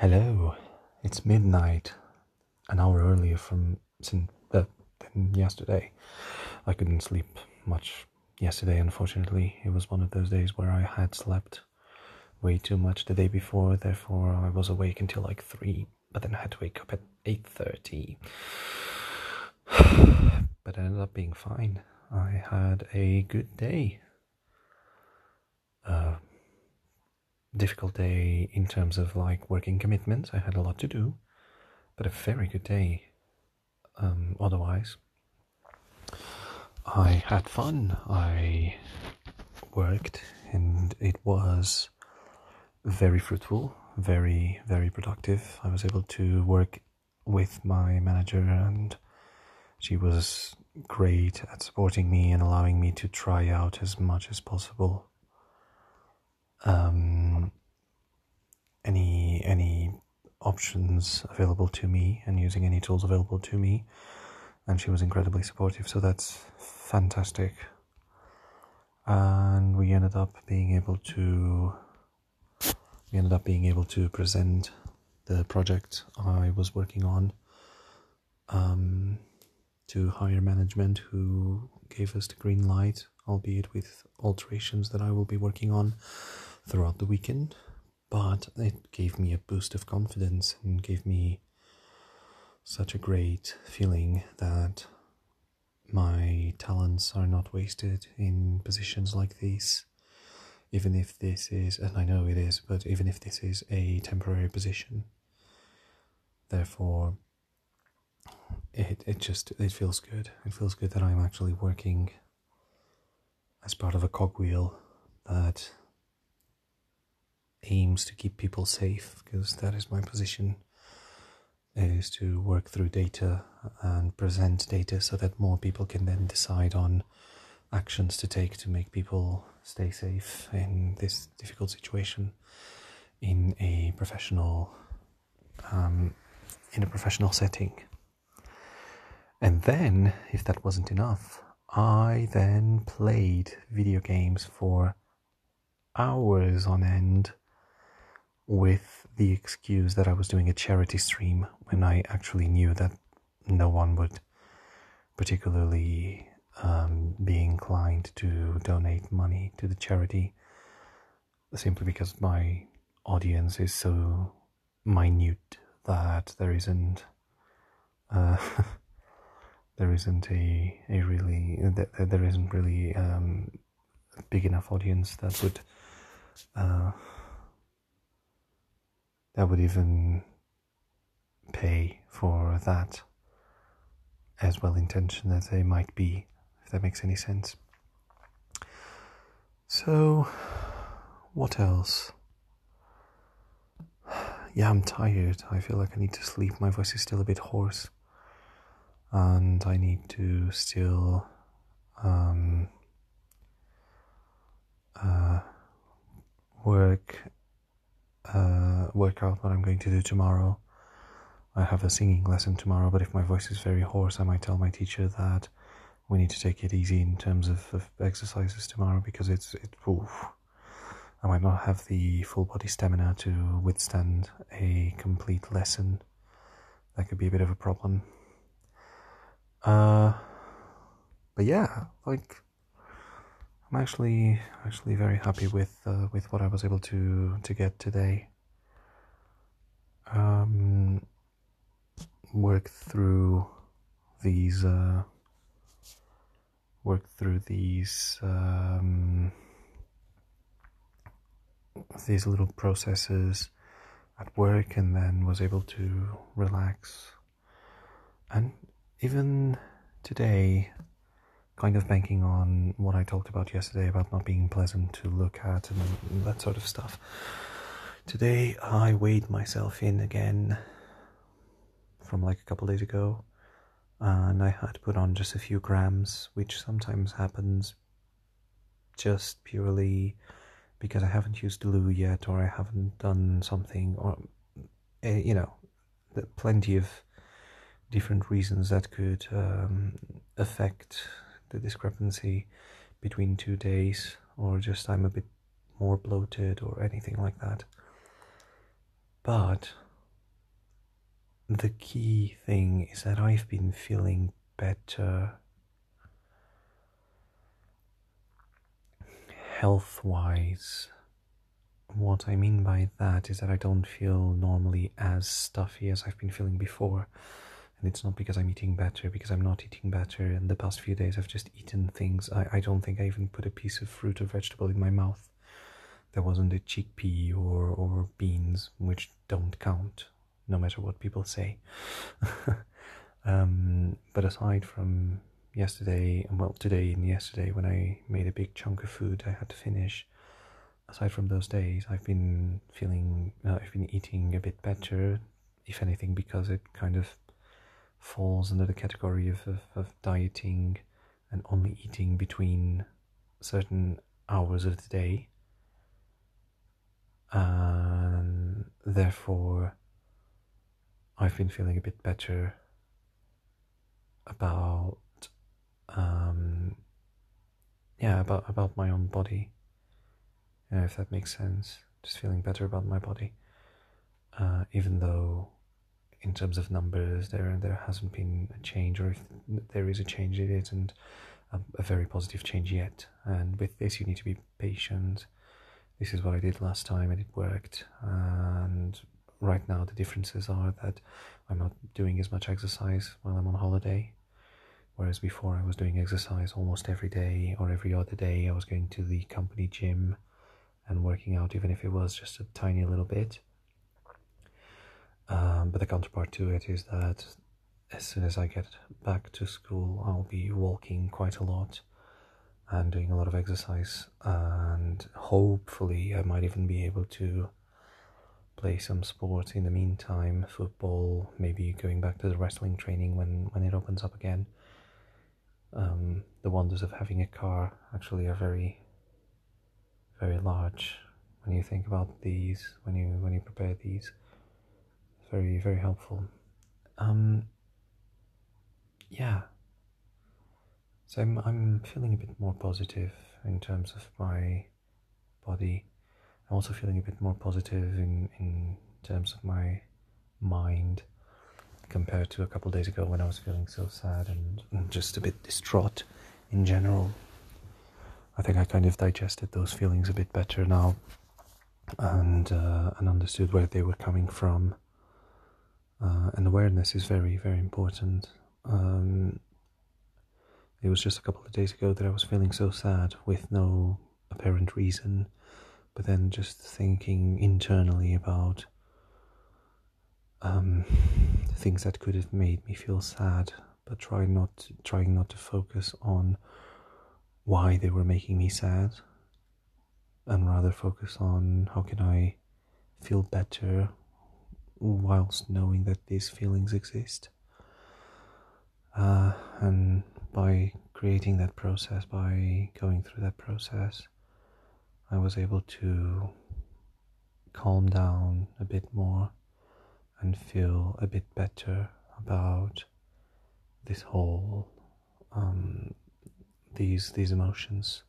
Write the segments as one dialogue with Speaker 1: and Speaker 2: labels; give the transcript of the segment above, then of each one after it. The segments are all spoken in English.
Speaker 1: Hello, it's midnight, an hour earlier from since, uh, than yesterday. I couldn't sleep much yesterday, unfortunately. It was one of those days where I had slept way too much the day before, therefore I was awake until like 3, but then I had to wake up at 8.30. but it ended up being fine. I had a good day. Difficult day in terms of like working commitments. I had a lot to do, but a very good day um, otherwise. I had fun. I worked and it was very fruitful, very, very productive. I was able to work with my manager and she was great at supporting me and allowing me to try out as much as possible um, any any options available to me and using any tools available to me. And she was incredibly supportive so that's fantastic. And we ended up being able to we ended up being able to present the project I was working on um, to higher management who gave us the green light albeit with alterations that I will be working on throughout the weekend, but it gave me a boost of confidence and gave me such a great feeling that my talents are not wasted in positions like these. Even if this is, and I know it is, but even if this is a temporary position, therefore, it it just it feels good. It feels good that I'm actually working as part of a cogwheel that aims to keep people safe because that is my position is to work through data and present data so that more people can then decide on actions to take to make people stay safe in this difficult situation in a professional um, in a professional setting. And then if that wasn't enough i then played video games for hours on end with the excuse that I was doing a charity stream when I actually knew that no one would particularly um, be inclined to donate money to the charity simply because my audience is so minute that there isn't uh, there isn't a, a really there isn't really um, a big enough audience that would uh, that would even pay for that as well intentioned as they might be, if that makes any sense. So, what else? Yeah, I'm tired. I feel like I need to sleep. My voice is still a bit hoarse. And I need to still um, uh, work uh, work out what I'm going to do tomorrow. I have a singing lesson tomorrow, but if my voice is very hoarse, I might tell my teacher that we need to take it easy in terms of, of exercises tomorrow because it's it. Oof, I might not have the full body stamina to withstand a complete lesson. That could be a bit of a problem. Uh, but yeah, like I'm actually actually very happy with uh, with what I was able to to get today. Um, work through these uh, work through these um, these little processes at work, and then was able to relax. And even today, kind of banking on what I talked about yesterday about not being pleasant to look at and that sort of stuff. Today I weighed myself in again from like a couple days ago and I had put on just a few grams, which sometimes happens just purely because I haven't used glue yet or I haven't done something or uh, you know, plenty of different reasons that could um, affect the discrepancy between two days, or just I'm a bit more bloated, or anything like that. But the key thing is that I've been feeling better health wise. What I mean by that is that I don't feel normally as stuffy as I've been feeling before. And it's not because I'm eating better, because I'm not eating better. In the past few days, I've just eaten things. I, I don't think I even put a piece of fruit or vegetable in my mouth. There wasn't a chickpea or, or beans, which don't count, no matter what people say. um, but aside from yesterday, and well, today and yesterday, when I made a big chunk of food I had to finish, aside from those days, I've been feeling, uh, I've been eating a bit better, if anything, because it kind of falls under the category of, of, of dieting and only eating between certain hours of the day. And therefore, I've been feeling a bit better about um, yeah about about my own body you know, if that makes sense. Just feeling better about my body. Uh, even though in terms of numbers there there hasn't been a change or if there is a change it isn't a, a very positive change yet. And with this you need to be patient this is what I did last time and it worked. And right now the differences are that I'm not doing as much exercise while I'm on holiday Whereas before I was doing exercise almost every day or every other day, I was going to the company gym and working out, even if it was just a tiny little bit. Um, but the counterpart to it is that as soon as I get back to school, I'll be walking quite a lot and doing a lot of exercise, and hopefully, I might even be able to play some sport in the meantime football, maybe going back to the wrestling training when, when it opens up again um, the wonders of having a car actually are very, very large when you think about these, when you when you prepare these. Very, very helpful. Um, yeah. So I'm I'm feeling a bit more positive in terms of my body. I'm also feeling a bit more positive in in terms of my mind compared to a couple days ago when I was feeling so sad and, and just a bit distraught in general. I think I kind of digested those feelings a bit better now and uh, and understood where they were coming from. Uh, and awareness is very very important. Um, it was just a couple of days ago that I was feeling so sad with no apparent reason, but then just thinking internally about um, things that could have made me feel sad, but try not trying not to focus on why they were making me sad, and rather focus on how can I feel better whilst knowing that these feelings exist. Uh, and by creating that process, by going through that process, I was able to calm down a bit more and feel a bit better about this whole um, these these emotions,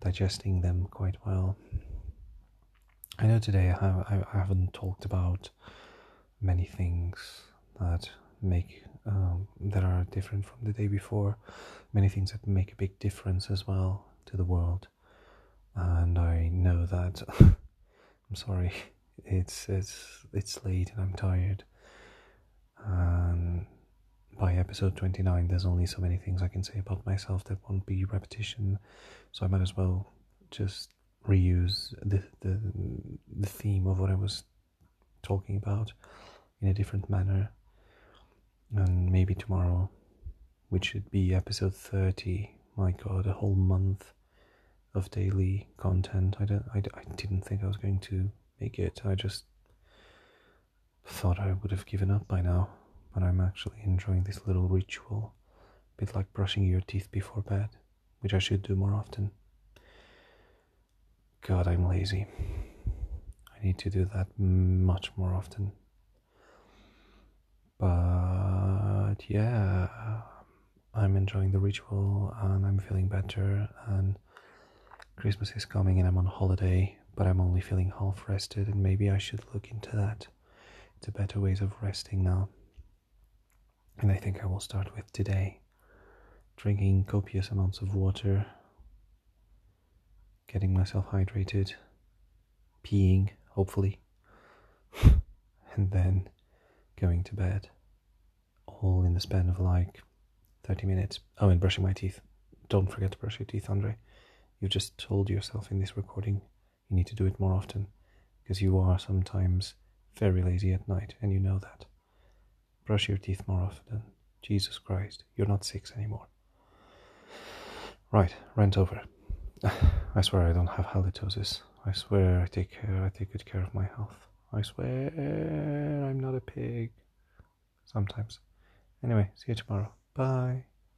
Speaker 1: digesting them quite well. I know today I, have, I haven't talked about many things that make um, that are different from the day before, many things that make a big difference as well to the world, and I know that. I'm sorry it's it's it's late and I'm tired. And by episode 29, there's only so many things I can say about myself that won't be repetition, so I might as well just reuse the the the theme of what I was talking about in a different manner. And maybe tomorrow, which should be episode 30. My God, a whole month of daily content. I don't. I, I didn't think I was going to make it. I just thought I would have given up by now, but I'm actually enjoying this little ritual, a bit like brushing your teeth before bed, which I should do more often. God, I'm lazy. I need to do that much more often. But yeah, I'm enjoying the ritual and I'm feeling better and Christmas is coming and I'm on holiday but I'm only feeling half rested, and maybe I should look into that. to better ways of resting now. And I think I will start with today drinking copious amounts of water, getting myself hydrated, peeing, hopefully, and then going to bed. All in the span of like 30 minutes. Oh, and brushing my teeth. Don't forget to brush your teeth, Andre. You just told yourself in this recording you need to do it more often because you are sometimes very lazy at night and you know that. Brush your teeth more often. Jesus Christ, you're not six anymore. Right, rent over. I swear I don't have halitosis. I swear I take care, I take good care of my health. I swear I'm not a pig. Sometimes. Anyway, see you tomorrow. Bye.